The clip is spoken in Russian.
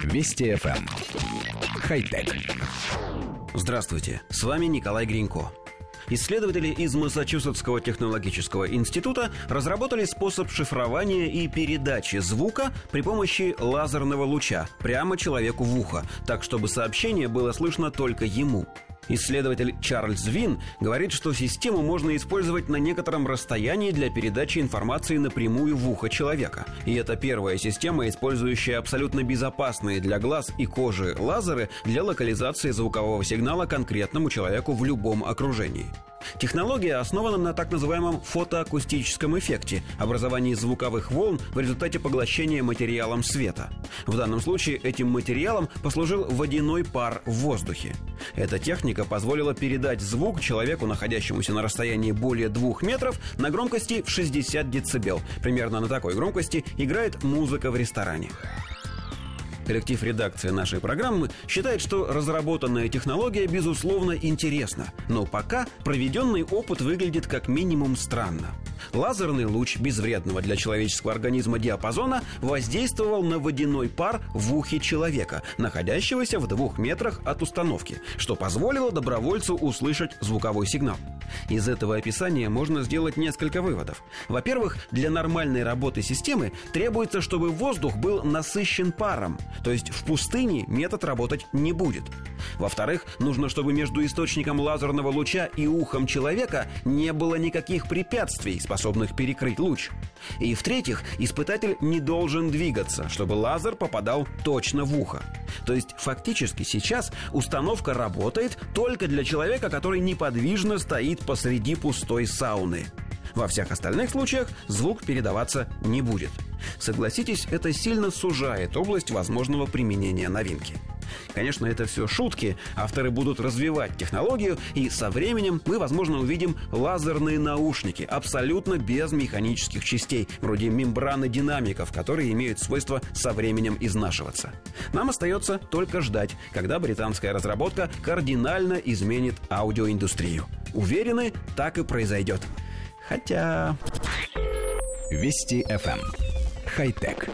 Вести FM. Эм. Хай-тек. Здравствуйте, с вами Николай Гринько. Исследователи из Массачусетского технологического института разработали способ шифрования и передачи звука при помощи лазерного луча прямо человеку в ухо, так чтобы сообщение было слышно только ему. Исследователь Чарльз Вин говорит, что систему можно использовать на некотором расстоянии для передачи информации напрямую в ухо человека. И это первая система, использующая абсолютно безопасные для глаз и кожи лазеры для локализации звукового сигнала конкретному человеку в любом окружении. Технология основана на так называемом фотоакустическом эффекте – образовании звуковых волн в результате поглощения материалом света. В данном случае этим материалом послужил водяной пар в воздухе. Эта техника позволила передать звук человеку, находящемуся на расстоянии более двух метров, на громкости в 60 дБ. Примерно на такой громкости играет музыка в ресторане. Коллектив редакции нашей программы считает, что разработанная технология безусловно интересна, но пока проведенный опыт выглядит как минимум странно. Лазерный луч безвредного для человеческого организма диапазона воздействовал на водяной пар в ухе человека, находящегося в двух метрах от установки, что позволило добровольцу услышать звуковой сигнал. Из этого описания можно сделать несколько выводов. Во-первых, для нормальной работы системы требуется, чтобы воздух был насыщен паром, то есть в пустыне метод работать не будет. Во-вторых, нужно, чтобы между источником лазерного луча и ухом человека не было никаких препятствий, способных перекрыть луч. И в-третьих, испытатель не должен двигаться, чтобы лазер попадал точно в ухо. То есть фактически сейчас установка работает только для человека, который неподвижно стоит посреди пустой сауны. Во всех остальных случаях звук передаваться не будет. Согласитесь, это сильно сужает область возможного применения новинки. Конечно, это все шутки. Авторы будут развивать технологию, и со временем мы, возможно, увидим лазерные наушники, абсолютно без механических частей, вроде мембраны динамиков, которые имеют свойство со временем изнашиваться. Нам остается только ждать, когда британская разработка кардинально изменит аудиоиндустрию. Уверены, так и произойдет. Хотя... Вести FM. Эм. Хай-тек.